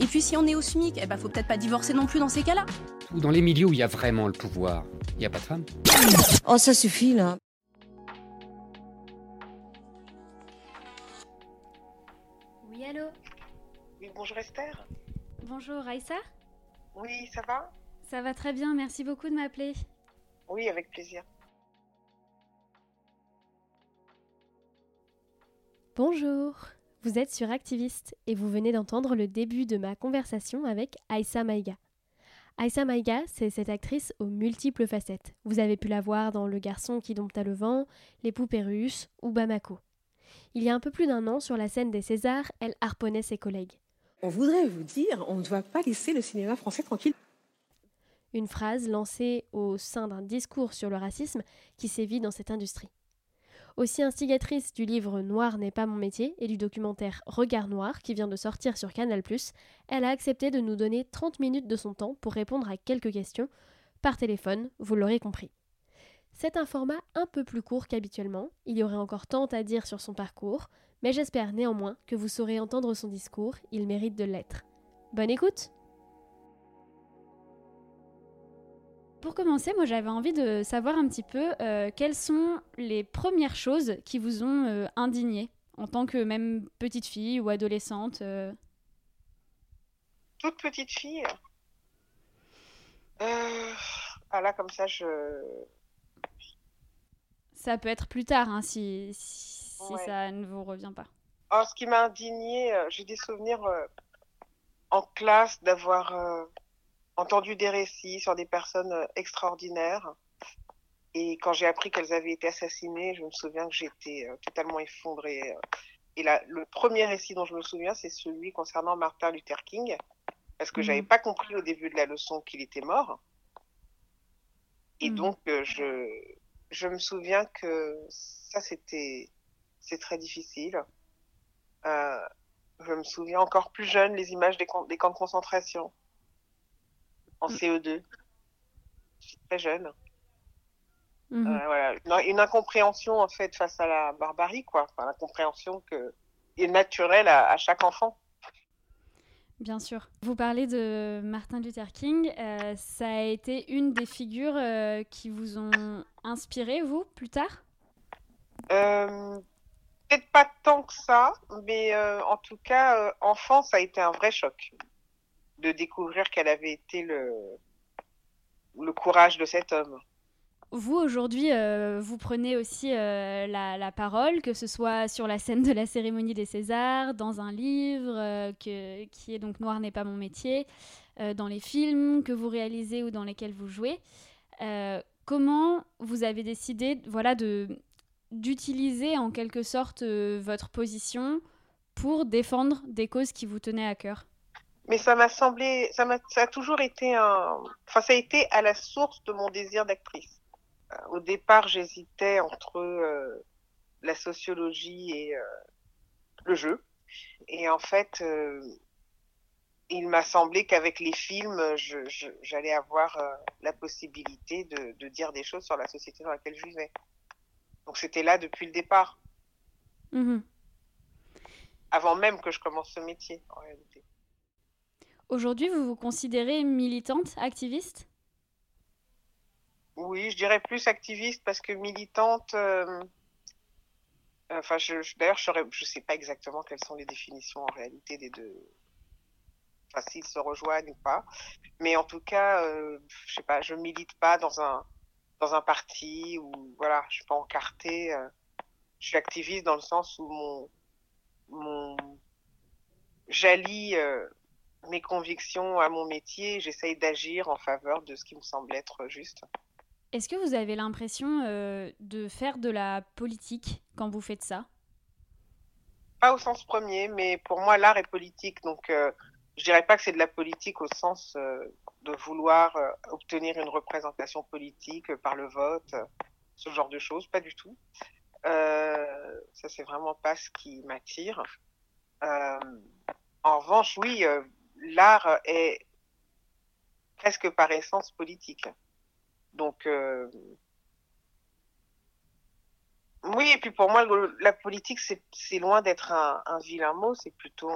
Et puis si on est au SMIC, eh ben faut peut-être pas divorcer non plus dans ces cas-là. Ou dans les milieux où il y a vraiment le pouvoir, il n'y a pas de femmes. Oh, ça suffit là. Oui, allô? Oui, bonjour Esther. Bonjour, Aïssa Oui, ça va? Ça va très bien, merci beaucoup de m'appeler. Oui, avec plaisir. Bonjour, vous êtes sur Activiste et vous venez d'entendre le début de ma conversation avec Aïssa Maïga. Aïssa Maïga, c'est cette actrice aux multiples facettes. Vous avez pu la voir dans Le garçon qui dompta le vent, Les poupées russes ou Bamako. Il y a un peu plus d'un an, sur la scène des Césars, elle harponnait ses collègues. On voudrait vous dire, on ne doit pas laisser le cinéma français tranquille. Une phrase lancée au sein d'un discours sur le racisme qui sévit dans cette industrie. Aussi instigatrice du livre Noir n'est pas mon métier et du documentaire Regard Noir qui vient de sortir sur Canal+, elle a accepté de nous donner 30 minutes de son temps pour répondre à quelques questions, par téléphone, vous l'aurez compris. C'est un format un peu plus court qu'habituellement, il y aurait encore tant à dire sur son parcours, mais j'espère néanmoins que vous saurez entendre son discours, il mérite de l'être. Bonne écoute Pour commencer, moi j'avais envie de savoir un petit peu euh, quelles sont les premières choses qui vous ont euh, indigné en tant que même petite fille ou adolescente. euh? Toute petite fille? Euh... Ah là, comme ça, je. Ça peut être plus tard hein, si, si, si Ouais. ça ne vous revient pas. Oh, ce qui m'a indigné, euh, j'ai des souvenirs euh, en classe d'avoir euh, entendu des récits sur des personnes euh, extraordinaires. Et quand j'ai appris qu'elles avaient été assassinées, je me souviens que j'étais euh, totalement effondrée. euh. Et là, le premier récit dont je me souviens, c'est celui concernant Martin Luther King, parce que Mhm. j'avais pas compris au début de la leçon qu'il était mort. Et Mhm. donc, je, je me souviens que ça, c'était, c'est très difficile. Euh, je me souviens encore plus jeune les images des camps de concentration en Mm. CE2. J'étais très jeune. Mhm. Euh, voilà. Une, une incompréhension en fait face à la barbarie, quoi. Enfin, l'incompréhension que est naturelle à, à chaque enfant. Bien sûr. Vous parlez de Martin Luther King. euh, ça a été une des figures euh, qui vous ont inspiré, vous, plus tard? Euh, Peut-être pas tant que ça, mais en tout cas, enfant, ça a été un vrai choc de découvrir quel avait été le, le courage de cet homme. Vous, aujourd'hui, euh, vous prenez aussi euh, la, la parole, que ce soit sur la scène de la cérémonie des Césars, dans un livre euh, que- qui est donc Noir n'est pas mon métier, dans les films que vous réalisez ou dans lesquels vous jouez. Comment vous avez décidé voilà, d'utiliser en quelque sorte votre position pour défendre des causes qui vous tenaient à cœur? Mais ça m'a semblé, ça m'a, ça a toujours été un, enfin, ça a été à la source de mon désir d'actrice. Euh, Au départ, j'hésitais entre euh, la sociologie et euh, le jeu. Et en fait, euh, il m'a semblé qu'avec les films, j'allais avoir la possibilité de, de dire des choses sur la société dans laquelle je vivais. Donc c'était là depuis le départ, Mhm. avant même que je commence ce métier, en réalité. Aujourd'hui, vous vous considérez militante, activiste? Oui, je dirais plus activiste parce que militante, euh, Enfin, d'ailleurs, je ne sais pas exactement quelles sont les définitions en réalité des deux. Enfin, s'ils se rejoignent ou pas. Mais en tout cas, euh, je sais pas, je milite pas dans un dans un parti ou voilà, je suis pas encartée. euh, je suis activiste dans le sens où mon mon j'allie euh, mes convictions à mon métier. J'essaye d'agir en faveur de ce qui me semble être juste. Est-ce que vous avez l'impression euh, de faire de la politique quand vous faites ça? Pas au sens premier, mais pour moi, l'art est politique. Donc, euh, je dirais pas que c'est de la politique au sens euh, de vouloir euh, obtenir une représentation politique par le vote, ce genre de choses. Pas du tout. Ça, c'est vraiment pas ce qui m'attire. En revanche, oui, l'art est presque par essence politique. Donc, euh, oui, et puis pour moi, la politique, c'est loin d'être un, vilain mot, c'est plutôt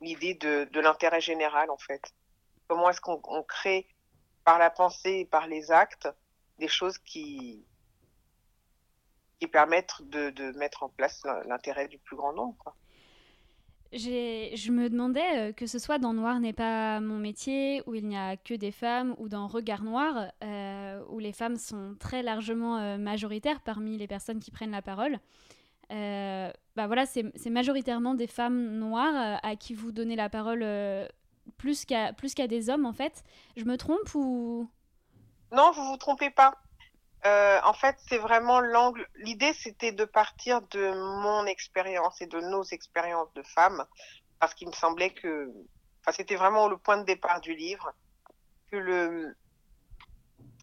l'idée de, l'intérêt général, en fait. Comment est-ce qu'on on crée, par la pensée et par les actes, des choses qui, permettent de, mettre en place l'intérêt du plus grand nombre. Je me demandais, euh, que ce soit dans Noir n'est pas mon métier, où il n'y a que des femmes, ou dans Regard Noir, euh, où les femmes sont très largement euh, majoritaires parmi les personnes qui prennent la parole. Bah voilà, c'est majoritairement des femmes noires à qui vous donnez la parole plus qu'à plus qu'à des hommes en fait. Je me trompe ou? Non, vous vous trompez pas. Euh, en fait, c'est vraiment l'angle. L'idée, c'était de partir de mon expérience et de nos expériences de femmes, parce qu'il me semblait que, enfin, c'était vraiment le point de départ du livre, que le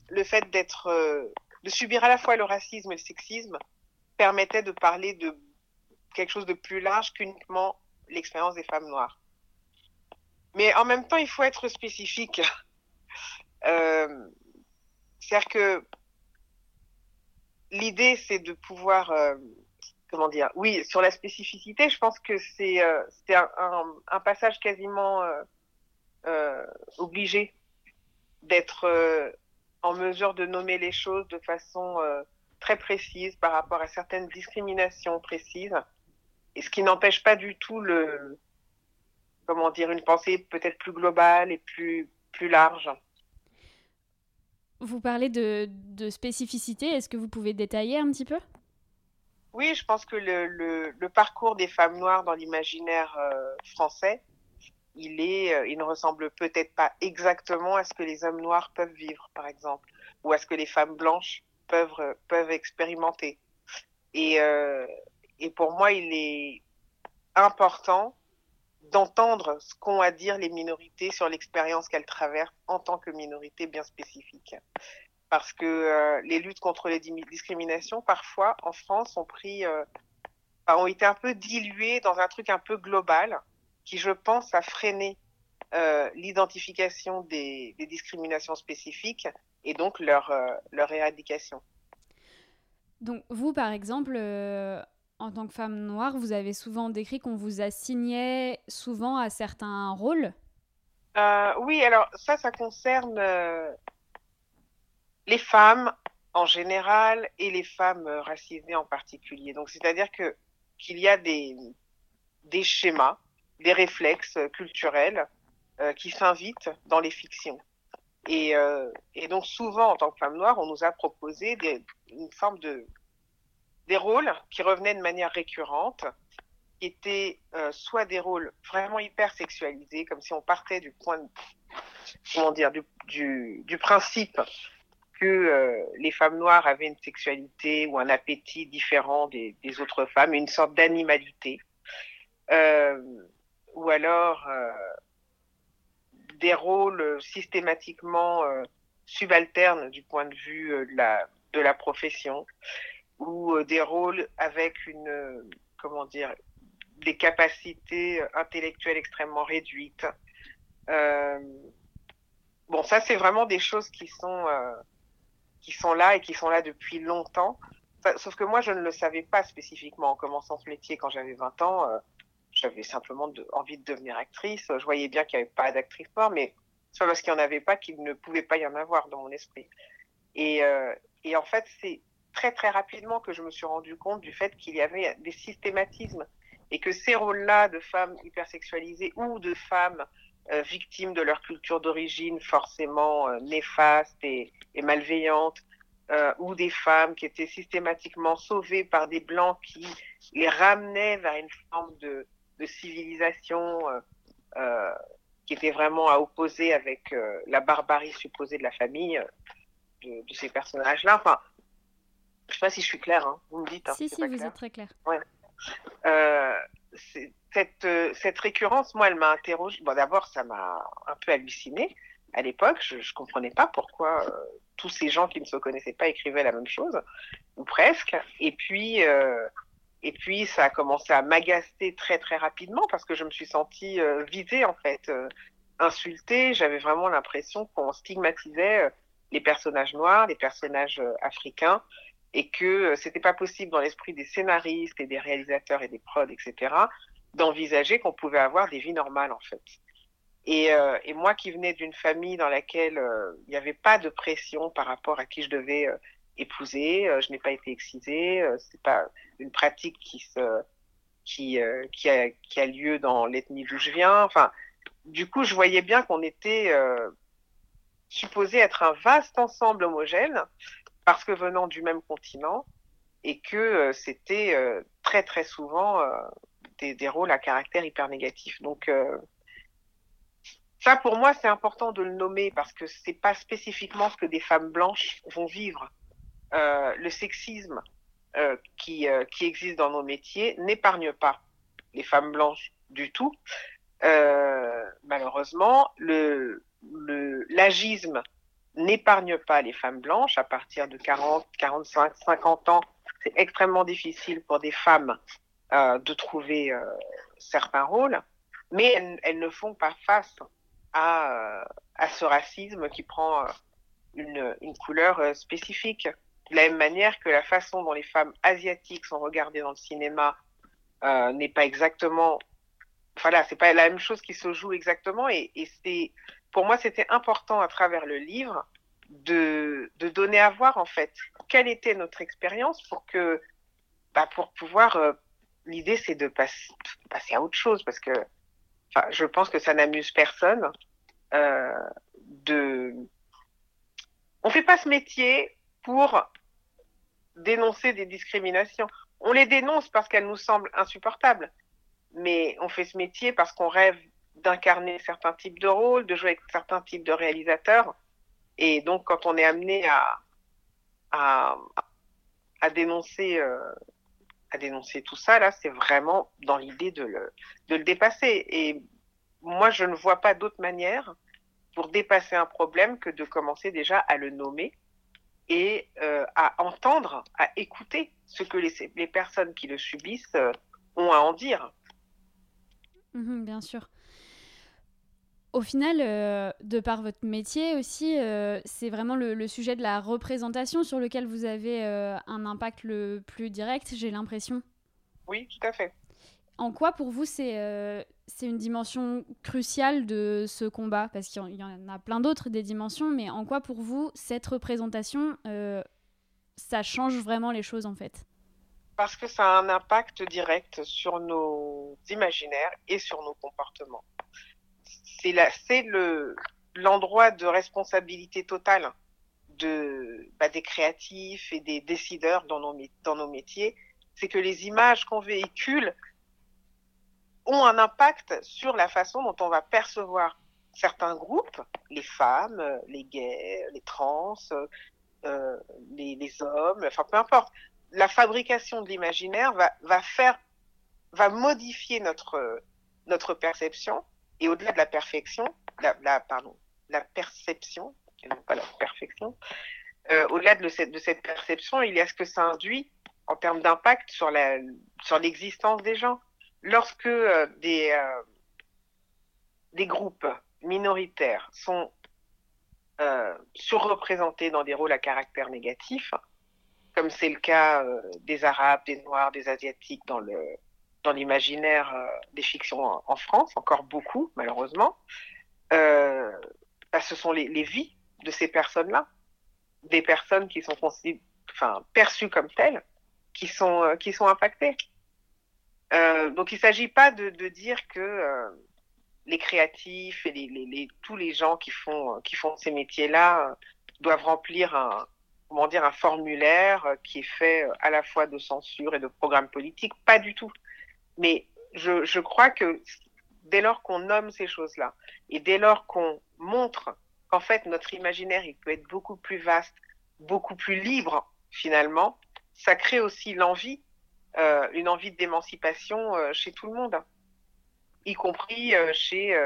le fait d'être, euh, de subir à la fois le racisme et le sexisme permettait de parler de quelque chose de plus large qu'uniquement l'expérience des femmes noires. Mais en même temps, il faut être spécifique. Euh, c'est-à-dire que l'idée, c'est de pouvoir, euh, comment dire, oui, sur la spécificité, je pense que c'est euh, un, un, un passage quasiment euh, euh, obligé d'être euh, en mesure de nommer les choses de façon très précise par rapport à certaines discriminations précises, et ce qui n'empêche pas du tout le, comment dire, une pensée peut-être plus globale et plus plus large. Vous parlez de, de spécificité Est-ce que vous pouvez détailler un petit peu? Oui, je pense que le, parcours des femmes noires dans l'imaginaire euh, français, il est, euh, il ne ressemble peut-être pas exactement à ce que les hommes noirs peuvent vivre, par exemple, ou à ce que les femmes blanches peuvent euh, expérimenter. Et pour moi, il est important d'entendre ce qu'ont à dire les minorités sur l'expérience qu'elles traversent en tant que minorité bien spécifique. Parce que euh, les luttes contre les discriminations, parfois, en France, ont pris, euh, enfin, ont été un peu diluées dans un truc un peu global, qui, je pense, a freiné euh, l'identification des, des discriminations spécifiques et donc leur, leur éradication. Donc vous, par exemple, en tant que femme noire, vous avez souvent décrit qu'on vous assignait souvent à certains rôles? Euh, oui, alors ça, ça concerne euh, les femmes en général et les femmes euh, racisées en particulier. Donc, c'est-à-dire que qu'il y a des des schémas, des réflexes culturels qui s'invitent dans les fictions. Et, et donc souvent, en tant que femme noire, on nous a proposé une forme de des rôles qui revenaient de manière récurrente, qui étaient euh, soit des rôles vraiment hyper sexualisés, comme si on partait du point, comment dire, du, du, principe que euh, les femmes noires avaient une sexualité ou un appétit différent des, autres femmes, une sorte d'animalité, euh, ou alors des rôles systématiquement subalternes du point de vue de la profession, ou euh, des rôles avec une, euh, comment dire, des capacités intellectuelles extrêmement réduites. Euh, bon, ça, c'est vraiment des choses qui sont, euh, qui sont là et qui sont là depuis longtemps. Sauf que moi, je ne le savais pas spécifiquement en commençant ce métier quand j'avais 20 ans. Euh, j'avais simplement envie de devenir actrice. Je voyais bien qu'il n'y avait pas d'actrice noire, mais c'est pas parce qu'il n'y en avait pas qu'il ne pouvait pas y en avoir dans mon esprit. Et, euh, et en fait, c'est très très rapidement que je me suis rendu compte du fait qu'il y avait des systématismes et que ces rôles-là de femmes hypersexualisées ou de femmes euh, victimes de leur culture d'origine forcément euh, néfaste et, malveillante, euh, ou des femmes qui étaient systématiquement sauvées par des blancs qui les ramenaient vers une forme de, de civilisation qui était vraiment à opposer avec la barbarie supposée de la famille de, de ces personnages-là. Enfin, je sais pas si je suis claire, hein. vous me dites. Hein, si, si, vous êtes très claire. Ouais. Euh, cette, euh, cette récurrence, moi, elle m'a interrogée. Bon, d'abord, ça m'a un peu halluciné à l'époque. Je ne comprenais pas pourquoi euh, tous ces gens qui ne se connaissaient pas écrivaient la même chose, ou presque. Et puis, euh, et puis ça a commencé à m'agacer très, très rapidement parce que je me suis sentie visée, en fait, insultée. J'avais vraiment l'impression qu'on stigmatisait les personnages noirs, les personnages africains, et que c'était pas possible dans l'esprit des scénaristes et des réalisateurs et des prods, etc., d'envisager qu'on pouvait avoir des vies normales en fait. Et, euh, moi qui venais d'une famille dans laquelle euh, il n'y avait pas de pression par rapport à qui je devais euh, épouser, je n'ai pas été excisée, c'est pas une pratique qui se qui a, qui a lieu dans l'ethnie d'où je viens. Enfin, du coup, je voyais bien qu'on était supposé être un vaste ensemble homogène parce que venant du même continent et que euh, c'était euh, très très souvent euh, des, rôles à caractère hyper négatif. Donc ça pour moi c'est important de le nommer parce que c'est pas spécifiquement ce que des femmes blanches vont vivre. le sexisme qui, qui existe dans nos métiers n'épargne pas les femmes blanches du tout. malheureusement, le l'agisme n'épargne pas les femmes blanches à partir de 40, 45, 50 ans. C'est extrêmement difficile pour des femmes euh, de trouver euh, certains rôles, mais elles, ne font pas face à, euh, ce racisme qui prend une, couleur spécifique. De la même manière que la façon dont les femmes asiatiques sont regardées dans le cinéma n'est pas exactement, voilà, c'est pas la même chose qui se joue exactement, et c'est pour moi, c'était important à travers le livre de, de, donner à voir en fait quelle était notre expérience pour que, bah, pour pouvoir. Euh, L'idée, c'est de passer, passer à autre chose parce que, je pense que ça n'amuse personne. Euh, de, on fait pas ce métier pour dénoncer des discriminations. On les dénonce parce qu'elles nous semblent insupportables, mais on fait ce métier parce qu'on rêve d'incarner certains types de rôles, de jouer avec certains types de réalisateurs. Et donc, quand on est amené à, à, dénoncer, euh, à dénoncer tout ça, là, c'est vraiment dans l'idée de le, de le dépasser. Et moi, je ne vois pas d'autre manière pour dépasser un problème que de commencer déjà à le nommer et euh, à entendre, à écouter ce que les, les personnes qui le subissent euh, ont à en dire. Mmh, bien sûr au final, euh, de par votre métier aussi, euh, c'est vraiment le, le, sujet de la représentation sur lequel vous avez euh, un impact le plus direct, j'ai l'impression. Oui, tout à fait. En quoi pour vous c'est c'est une dimension cruciale de ce combat? Parce qu'il y en a plein d'autres des dimensions, mais en quoi pour vous cette représentation, ça change vraiment les choses en fait? Parce que ça a un impact direct sur nos imaginaires et sur nos comportements c'est la, c'est le, l'endroit de responsabilité totale de, bah, des créatifs et des décideurs dans nos, dans nos métiers, c'est que les images qu'on véhicule ont un impact sur la façon dont on va percevoir certains groupes, les femmes, les gays, les trans, euh, les, les hommes, enfin peu importe. La fabrication de l'imaginaire va, va faire, va modifier notre, notre perception et au-delà de la perfection, la, pardon, la perception, et non pas la perfection, euh, au-delà de, de cette perception, il y a ce que ça induit en termes d'impact sur sur l'existence des gens. Lorsque euh, des, euh, des groupes minoritaires sont surreprésentés dans des rôles à caractère négatif, comme c'est le cas des Arabes, des Noirs, des Asiatiques dans le, dans l'imaginaire euh, des fictions en, France, encore beaucoup, malheureusement, euh, bah, ce sont les, vies de ces personnes-là, des personnes qui sont perçues comme telles qui sont, euh, qui sont impactées. Donc il ne s'agit pas de, de, dire que les créatifs et tous les gens qui font, qui font ces métiers-là doivent remplir un, comment dire, un formulaire qui est fait à la fois de censure et de programme politique. Pas du tout. Mais je, crois que dès lors qu'on nomme ces choses-là et dès lors qu'on montre qu'en fait notre imaginaire il peut être beaucoup plus vaste, beaucoup plus libre finalement, ça crée aussi l'envie, euh, une envie d'émancipation euh, chez tout le monde, y compris euh, chez,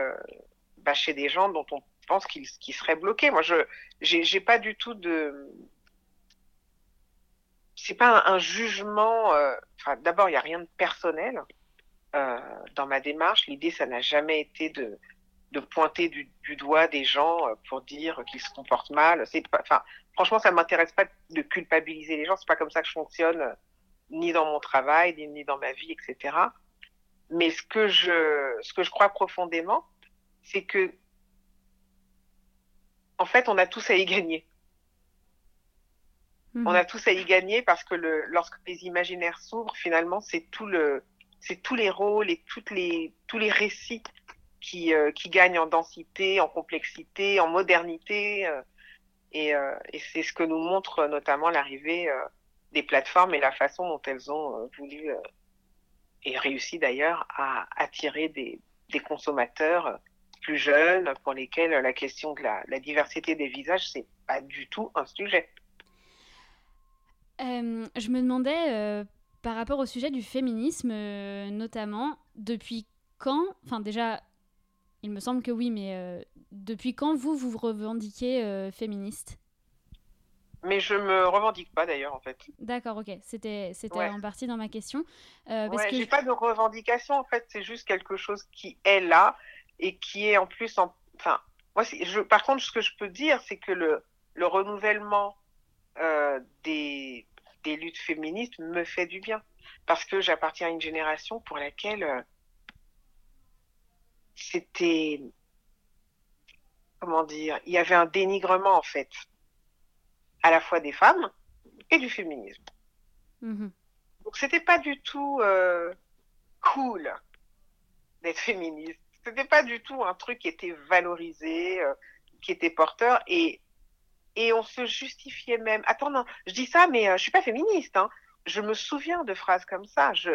bah, chez des gens dont on pense qu'ils qu seraient bloqués. Moi, je j'ai pas du tout de c'est pas un, un jugement. D'abord, il y a rien de personnel euh, dans ma démarche. L'idée, ça n'a jamais été de, de pointer du, du, doigt des gens euh, pour dire qu'ils se comportent mal. C'est enfin, franchement, ça m'intéresse pas de culpabiliser les gens. C'est pas comme ça que je fonctionne, euh, ni dans mon travail, ni, ni dans ma vie, etc. Mais ce que je, ce que je crois profondément, c'est que, en fait, on a tous à y gagner. Mmh. On a tous à y gagner parce que le, lorsque les imaginaires s'ouvrent, finalement, c'est tout le, c'est tous les rôles et toutes les, tous les récits qui, euh, qui gagnent en densité, en complexité, en modernité. Euh, et, euh, et c'est ce que nous montre notamment l'arrivée des plateformes et la façon dont elles ont voulu et réussi d'ailleurs à attirer des, des consommateurs plus jeunes pour lesquels la question de la, la diversité des visages, c'est pas du tout un sujet. je me demandais par rapport au sujet du féminisme, euh, notamment, depuis quand, enfin déjà, il me semble que oui, mais euh, depuis quand vous vous revendiquez euh, féministe? Mais je me revendique pas d'ailleurs en fait. D'accord, ok. C'était c'était ouais. en partie dans ma question. Euh, parce ouais, que j'ai pas de revendication en fait. C'est juste quelque chose qui est là et qui est en plus en. Enfin, moi, je, par contre, ce que je peux dire, c'est que le le renouvellement des des luttes féministes me fait du bien. Parce que j'appartiens à une génération pour laquelle euh, c'était comment dire il y avait un dénigrement en fait à la fois des femmes et du féminisme. Mm -hmm. donc c'était pas du tout euh, cool d'être féministe. C'était pas du tout un truc qui était valorisé euh, qui était porteur. Et et on se justifiait même. Attends, non, je dis ça, mais euh, je suis pas féministe. Hein. Je me souviens de phrases comme ça. Je,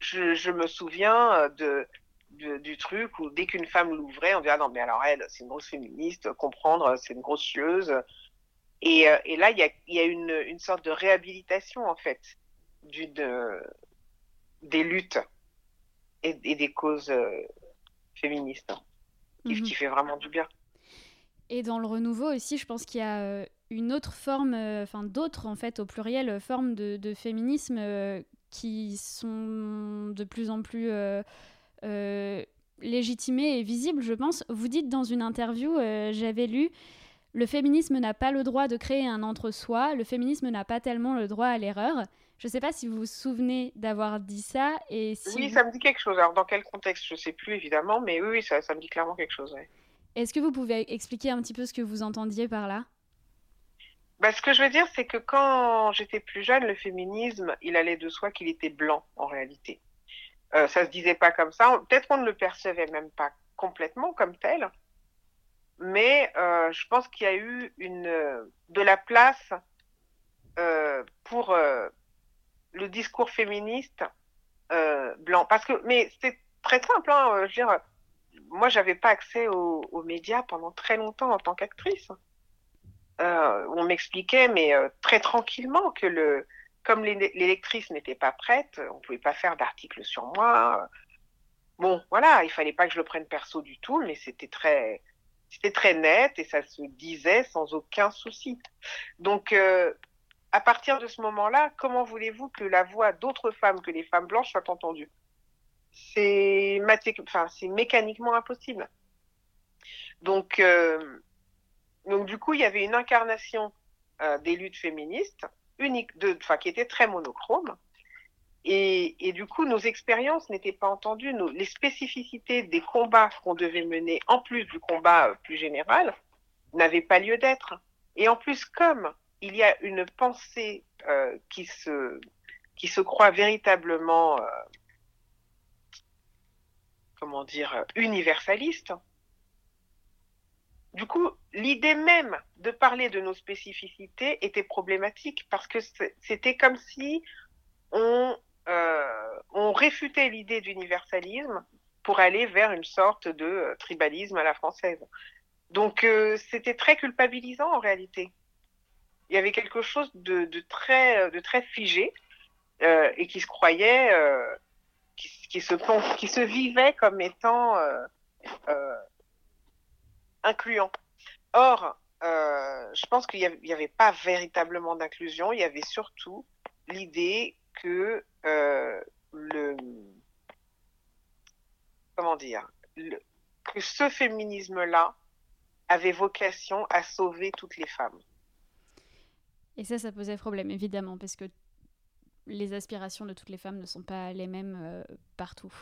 je, je me souviens de, de, du truc où dès qu'une femme l'ouvrait, on disait ah non mais alors elle, c'est une grosse féministe. Comprendre, c'est une grosse chieuse. Et, euh, et là, il y a, y a une, une sorte de réhabilitation en fait euh, des luttes et, et des causes euh, féministes hein, qui, qui fait vraiment du bien. Et dans le renouveau aussi, je pense qu'il y a euh, une autre forme, enfin euh, d'autres en fait au pluriel, euh, formes de, de féminisme qui sont de plus en plus légitimées et visibles, je pense. Vous dites dans une interview, j'avais lu, le féminisme n'a pas le droit de créer un entre-soi, le féminisme n'a pas tellement le droit à l'erreur. Je ne sais pas si vous vous souvenez d'avoir dit ça. Et si oui, vous... ça me dit quelque chose. Alors, dans quel contexte, je ne sais plus, évidemment, mais oui, oui ça, ça me dit clairement quelque chose. Ouais. Est-ce que vous pouvez expliquer un petit peu ce que vous entendiez par là? Bah, Ce que je veux dire, c'est que quand j'étais plus jeune, le féminisme, il allait de soi qu'il était blanc, en réalité. Euh, ça se disait pas comme ça. Peut-être qu'on ne le percevait même pas complètement comme tel. Mais euh, je pense qu'il y a eu une, de la place euh, pour euh, le discours féministe blanc. Parce que, mais c'est très simple, hein, je veux dire, moi, j'avais pas accès aux, médias pendant très longtemps en tant qu'actrice. Euh, on m'expliquait, mais euh, très tranquillement, que le, comme lectrices n'étaient pas prêtes, on pouvait pas faire d'articles sur moi. Bon, voilà, il fallait pas que je le prenne perso du tout, mais c'était très, c'était très net et ça se disait sans aucun souci. Donc, euh, à partir de ce moment-là, comment voulez-vous que la voix d'autres femmes que les femmes blanches soit entendue c'est enfin, mécaniquement impossible. Donc, euh, donc, du coup, il y avait une incarnation euh, des luttes féministes, unique de, qui était très monochrome. Et, et du coup, nos expériences n'étaient pas entendues. Nos, les spécificités des combats qu'on devait mener, en plus du combat euh, plus général, n'avaient pas lieu d'être. Et en plus, comme il y a une pensée qui se qui se croient véritablement comment dire universalistes. Du coup, l'idée même de parler de nos spécificités était problématique parce que c'était comme si on euh, réfutait l'idée d'universalisme pour aller vers une sorte de tribalisme à la française. Donc euh, c'était très culpabilisant en réalité. Il y avait quelque chose de, très, figé euh, et qui se croyait, euh, qui, qui, se, qui se vivait comme étant euh, euh, incluant. Or, je pense qu'il n'y avait, pas véritablement d'inclusion, il y avait surtout l'idée que le comment dire que ce féminisme-là avait vocation à sauver toutes les femmes. Et ça, ça posait problème, évidemment, parce que les aspirations de toutes les femmes ne sont pas les mêmes euh, partout.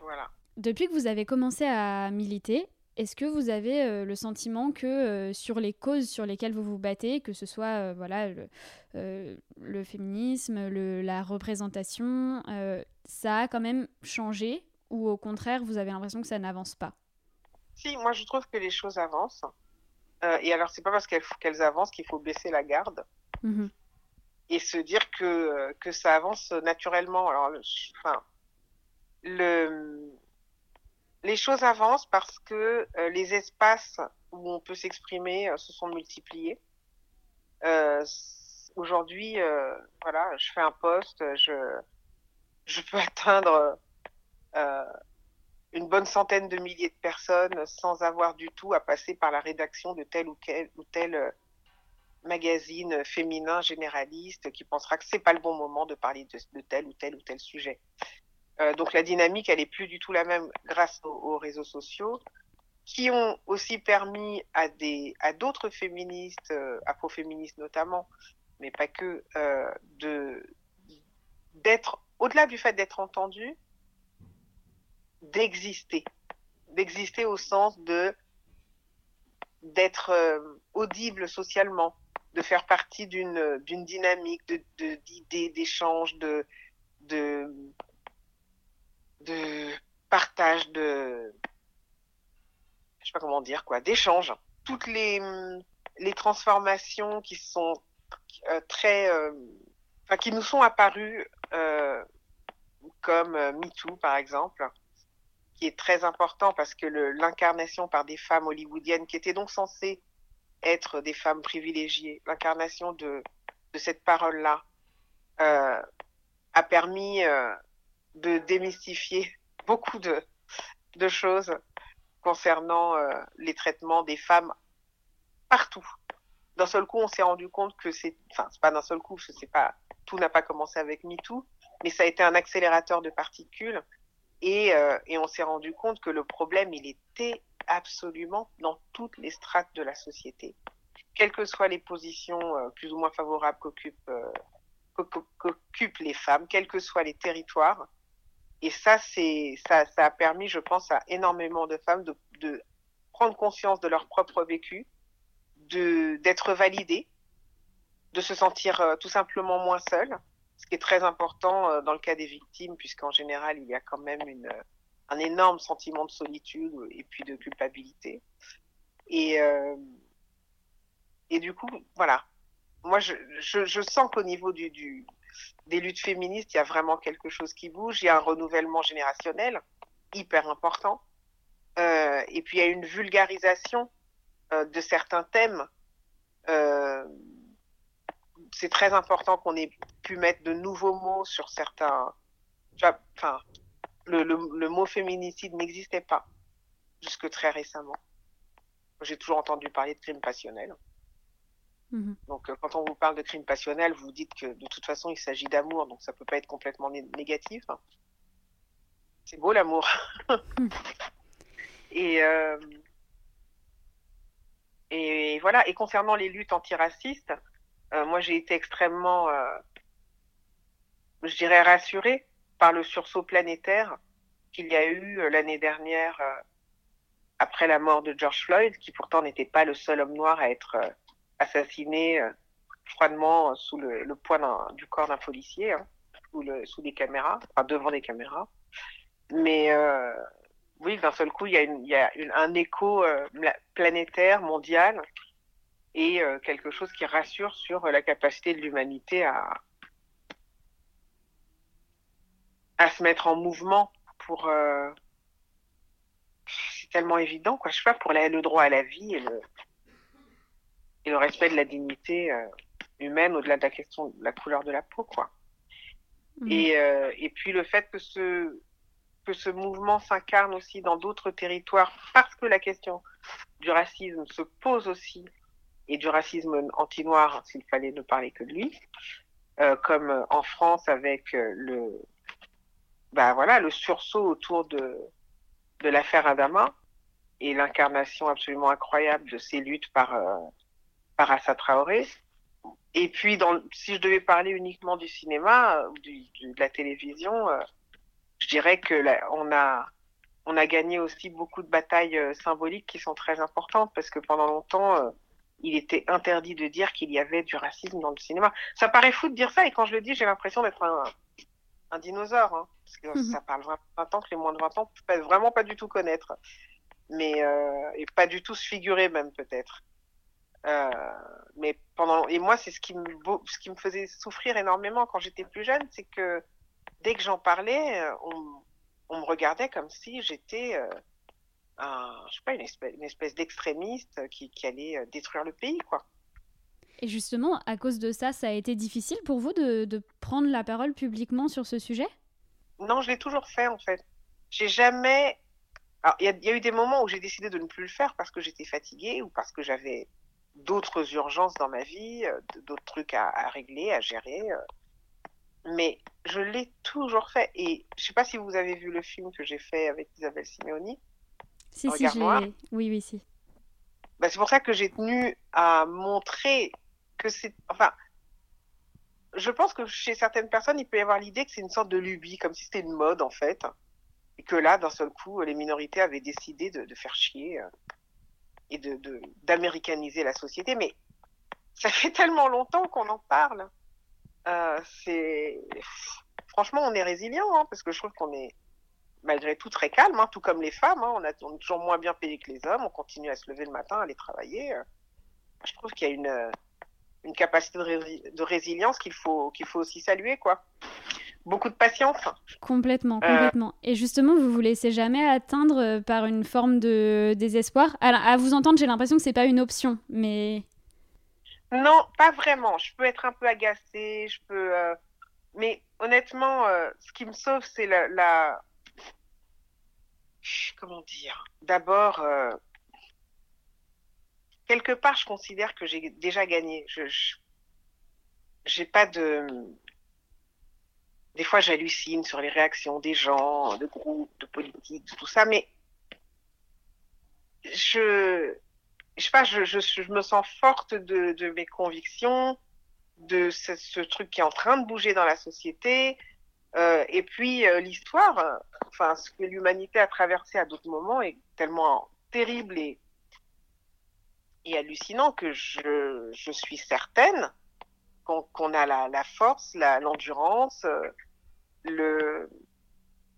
Voilà. Depuis que vous avez commencé à militer, est-ce que vous avez euh, le sentiment que euh, sur les causes sur lesquelles vous vous battez, que ce soit euh, voilà le, le féminisme, le, la représentation, ça a quand même changé ou au contraire vous avez l'impression que ça n'avance pas? Si, moi je trouve que les choses avancent. et alors c'est pas parce qu'elles qu'elles avancent qu'il faut baisser la garde. Mmh. Et se dire que, que ça avance naturellement. Alors, le, enfin, le, les choses avancent parce que euh, les espaces où on peut s'exprimer euh, se sont multipliés. Euh, Aujourd'hui, voilà, je fais un poste, je, je peux atteindre une bonne centaine de milliers de personnes sans avoir du tout à passer par la rédaction de tel ou, quel, ou tel magazine féminin généraliste qui pensera que c'est pas le bon moment de parler de, tel ou tel ou tel sujet. Euh, donc la dynamique, elle est plus du tout la même grâce aux, aux réseaux sociaux, qui ont aussi permis à des à d'autres féministes, euh, afroféministes notamment, mais pas que, euh, de d'être au-delà du fait d'être entendu, d'exister, d'exister au sens de d'être euh, audible socialement, de faire partie d'une dynamique d'idées, d'échanges, de de de partage, de je sais pas comment dire quoi, d'échange. Toutes les les transformations qui sont euh, très, euh, enfin qui nous sont apparues euh, comme MeToo par exemple, qui est très important parce que l'incarnation par des femmes hollywoodiennes qui étaient donc censées être des femmes privilégiées, l'incarnation de, cette parole-là euh, a permis euh, de démystifier beaucoup de, choses concernant euh, les traitements des femmes partout. D'un seul coup, on s'est rendu compte que c'est, enfin, c'est pas d'un seul coup, c'est pas, tout n'a pas commencé avec MeToo, mais ça a été un accélérateur de particules et on s'est rendu compte que le problème, il était absolument dans toutes les strates de la société, quelles que soient les positions euh, plus ou moins favorables qu'occupent euh, qu'occupent les femmes, quels que soient les territoires. Et ça, ça, ça a permis, je pense, à énormément de femmes de, prendre conscience de leur propre vécu, d'être validées, de se sentir euh, tout simplement moins seules, ce qui est très important dans le cas des victimes, puisqu'en général, il y a quand même une un énorme sentiment de solitude et puis de culpabilité. Et, euh, et du coup, voilà. Moi, je, je, sens qu'au niveau du, des luttes féministes, il y a vraiment quelque chose qui bouge. Il y a un renouvellement générationnel hyper important. Euh, et puis, il y a une vulgarisation euh, de certains thèmes. C'est très important qu'on ait pu mettre de nouveaux mots sur certains. Enfin, le, le, le mot féminicide n'existait pas jusque très récemment. J'ai toujours entendu parler de crime passionnel. Mmh. Donc, euh, quand on vous parle de crime passionnel, vous dites que de toute façon, il s'agit d'amour, donc ça peut pas être complètement né négatif. C'est beau l'amour. mmh. Et euh, et voilà. Et concernant les luttes antiracistes, euh, moi j'ai été extrêmement, euh, je dirais, rassurée par le sursaut planétaire qu'il y a eu l'année dernière euh, après la mort de George Floyd, qui pourtant n'était pas le seul homme noir à être euh, assassiné euh, froidement sous le, poids du corps d'un policier, hein, sous, des caméras, enfin devant des caméras. Mais euh, oui, d'un seul coup, il y a, un écho euh, planétaire, mondial, et euh, quelque chose qui rassure sur la capacité de l'humanité à, à se mettre en mouvement pour. Euh, c'est tellement évident, quoi. Je sais pas, pour la, le droit à la vie et le, et le respect de la dignité euh, humaine au-delà de la question de la couleur de la peau, quoi. Mmh. Et, euh, et puis le fait que ce, que ce mouvement s'incarne aussi dans d'autres territoires parce que la question du racisme se pose aussi et du racisme anti-noir s'il fallait ne parler que de lui, euh, comme en France avec le, bah voilà, le sursaut autour de, de l'affaire Adama et l'incarnation absolument incroyable de ces luttes par, euh, par Assa Traoré. Et puis, dans, si je devais parler uniquement du cinéma, euh, du, du, de la télévision, euh, je dirais que on a, on a gagné aussi beaucoup de batailles euh, symboliques qui sont très importantes parce que pendant longtemps, il était interdit de dire qu'il y avait du racisme dans le cinéma. Ça paraît fou de dire ça et quand je le dis, j'ai l'impression d'être un, un dinosaure, hein, parce que mmh. ça parle vraiment 20 ans que les moins de 20 ans ne peuvent vraiment pas du tout connaître, mais euh, et pas du tout se figurer même peut-être. Euh, mais pendant et moi c'est ce qui me ce qui me faisait souffrir énormément quand j'étais plus jeune, c'est que dès que j'en parlais, on, on, me regardait comme si j'étais euh, un je sais pas une espèce, une espèce d'extrémiste qui, qui allait euh, détruire le pays quoi. Et justement, à cause de ça, ça a été difficile pour vous de, de prendre la parole publiquement sur ce sujet? Non, je l'ai toujours fait en fait. J'ai jamais. Alors, il y, y, a eu des moments où j'ai décidé de ne plus le faire parce que j'étais fatiguée ou parce que j'avais d'autres urgences dans ma vie, d'autres trucs à, à, régler, à gérer. Mais je l'ai toujours fait. Et je sais pas si vous avez vu le film que j'ai fait avec Isabelle Simeoni. Si, si, je l'ai. Oui, oui, si. Bah, c'est pour ça que j'ai tenu à montrer que c'est. Enfin, je pense que chez certaines personnes, il peut y avoir l'idée que c'est une sorte de lubie, comme si c'était une mode en fait. Et que là, d'un seul coup, les minorités avaient décidé de, de faire chier euh, et de d'américaniser la société. Mais ça fait tellement longtemps qu'on en parle. Euh, c'est franchement, on est résilient, hein, parce que je trouve qu'on est malgré tout très calme, hein, tout comme les femmes. Hein, on, a, on est toujours moins bien payé que les hommes. On continue à se lever le matin, à aller travailler. Euh, je trouve qu'il y a une une capacité de, ré de résilience qu'il faut, qu'il faut aussi saluer, quoi. Beaucoup de patience. Complètement, complètement. Euh... Et justement, vous vous laissez jamais atteindre par une forme de désespoir. Alors, à vous entendre, j'ai l'impression que c'est pas une option, mais. Non, pas vraiment. Je peux être un peu agacée, je peux. Euh... Mais honnêtement, euh, ce qui me sauve, c'est la, la, Comment dire? D'abord, euh, quelque part, je considère que j'ai déjà gagné. Je, j'ai pas de. Des fois, j'hallucine sur les réactions des gens, de groupes, de politiques, tout ça, mais je, je sais pas, je, je, je me sens forte de, mes convictions, de ce, ce, truc qui est en train de bouger dans la société. Euh, et puis euh, l'histoire, enfin ce que l'humanité a traversé à d'autres moments est tellement terrible et et hallucinant que je, je suis certaine qu'on qu a la, la force, l'endurance, euh, le,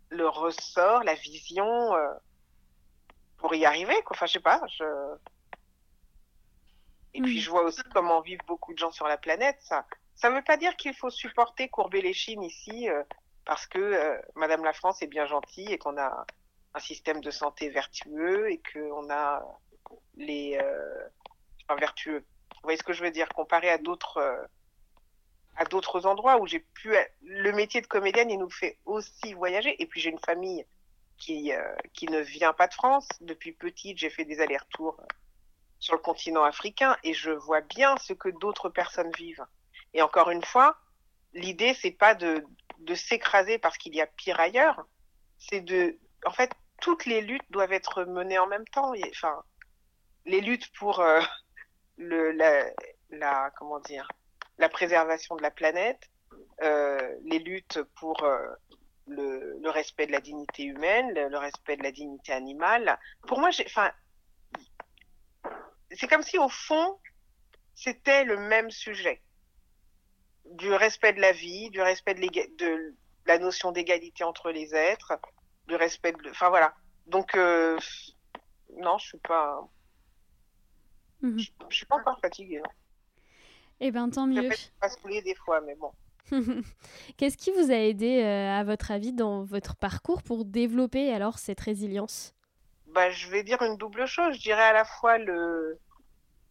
le ressort, la vision euh, pour y arriver. Quoi. Enfin, je sais pas. Je... Et mmh. puis, je vois aussi comment vivent beaucoup de gens sur la planète. Ça ça ne veut pas dire qu'il faut supporter, courber les chines ici, euh, parce que Madame la France est bien gentille et qu'on a un système de santé vertueux et qu'on a les euh, vertueux. Vous voyez ce que je veux dire? Comparé à d'autres euh, à d'autres endroits où j'ai pu le métier de comédienne il nous fait aussi voyager. Et puis j'ai une famille qui euh, qui ne vient pas de France. Depuis petite j'ai fait des allers-retours sur le continent africain. Et je vois bien ce que d'autres personnes vivent. Et encore une fois l'idée c'est pas de de s'écraser parce qu'il y a pire ailleurs. C'est de en fait toutes les luttes doivent être menées en même temps. Enfin les luttes pour euh, la, comment dire, la préservation de la planète, euh, les luttes pour euh, le, respect de la dignité humaine, le, respect de la dignité animale. Pour moi, c'est comme si au fond, c'était le même sujet. du respect de la vie, du respect de, la notion d'égalité entre les êtres, du respect de, enfin voilà. Donc non, je suis pas, mhm. je, suis pas encore fatiguée. Non. Eh ben tant mieux. Je pas saouler des fois, mais bon. Qu'est-ce qui vous a aidé, à votre avis, dans votre parcours pour développer alors cette résilience? Bah, je vais dire une double chose. Je dirais à la fois le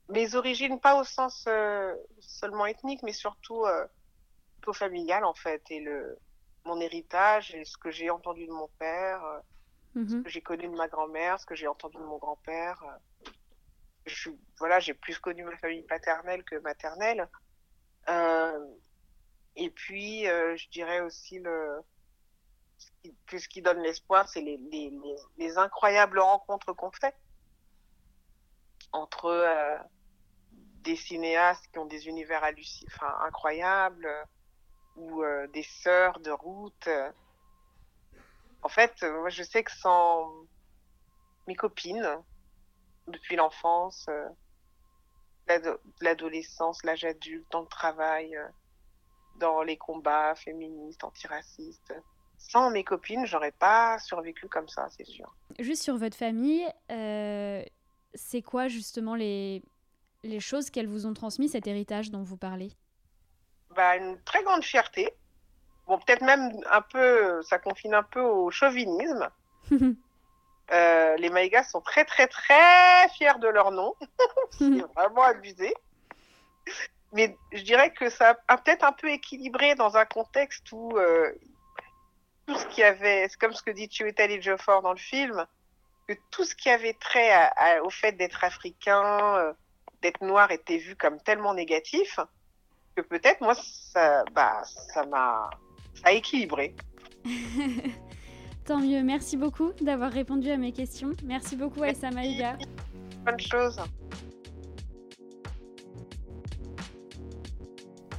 mes origines, pas au sens euh, seulement ethnique, mais surtout euh, familial en fait, et le mon héritage et ce que j'ai entendu de mon père, euh, ce mm-hmm. que j'ai connu de ma grand-mère, ce que j'ai entendu de mon grand-père. Euh, voilà, j'ai plus connu ma famille paternelle que maternelle. et puis, je dirais aussi le ce qui, donne l'espoir, c'est les, les, les, incroyables rencontres qu'on fait entre euh, des cinéastes qui ont des univers enfin, incroyables ou euh, des sœurs de route. En fait, moi, je sais que sans mes copines, depuis l'enfance, euh, l'adolescence, l'âge adulte, dans le travail, dans les combats féministes, antiracistes, sans mes copines, j'aurais pas survécu comme ça, c'est sûr. Juste sur votre famille, euh, c'est quoi justement les, les choses qu'elles vous ont transmis, cet héritage dont vous parlez? Bah, Une très grande fierté. Bon, peut-être même un peu, ça confine un peu au chauvinisme. euh, les Maïgas sont très, très, très fiers de leur nom. c'est vraiment abusé. Mais je dirais que ça a peut-être un peu équilibré dans un contexte où euh, tout ce qui avait, c'est comme ce que dit Chiwetel Ejiofor dans le film, que tout ce qui avait trait au fait d'être africain, euh, d'être noir était vu comme tellement négatif que peut-être moi ça, bah, ça m'a, ça a équilibré. Tant mieux. Merci beaucoup d'avoir répondu à mes questions. Merci beaucoup, Aïssa Maïga. Bonne chose.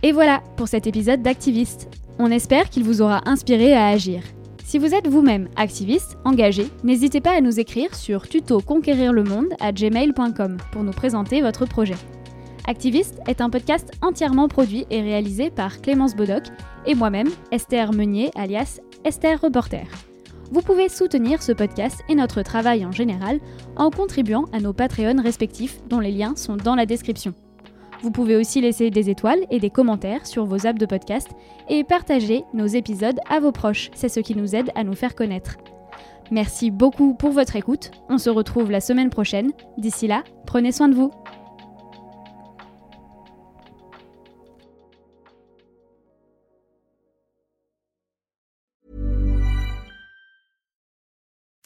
Et voilà pour cet épisode d'Activiste. On espère qu'il vous aura inspiré à agir. Si vous êtes vous-même activiste, engagé, n'hésitez pas à nous écrire sur tuto conquérir le monde à gmail.com pour nous présenter votre projet. Activiste est un podcast entièrement produit et réalisé par Clémence Bodoc et moi-même, Esther Meunier, alias Esther Reporter. Vous pouvez soutenir ce podcast et notre travail en général en contribuant à nos Patreons respectifs dont les liens sont dans la description. Vous pouvez aussi laisser des étoiles et des commentaires sur vos apps de podcast et partager nos épisodes à vos proches, c'est ce qui nous aide à nous faire connaître. Merci beaucoup pour votre écoute, on se retrouve la semaine prochaine. D'ici là, prenez soin de vous.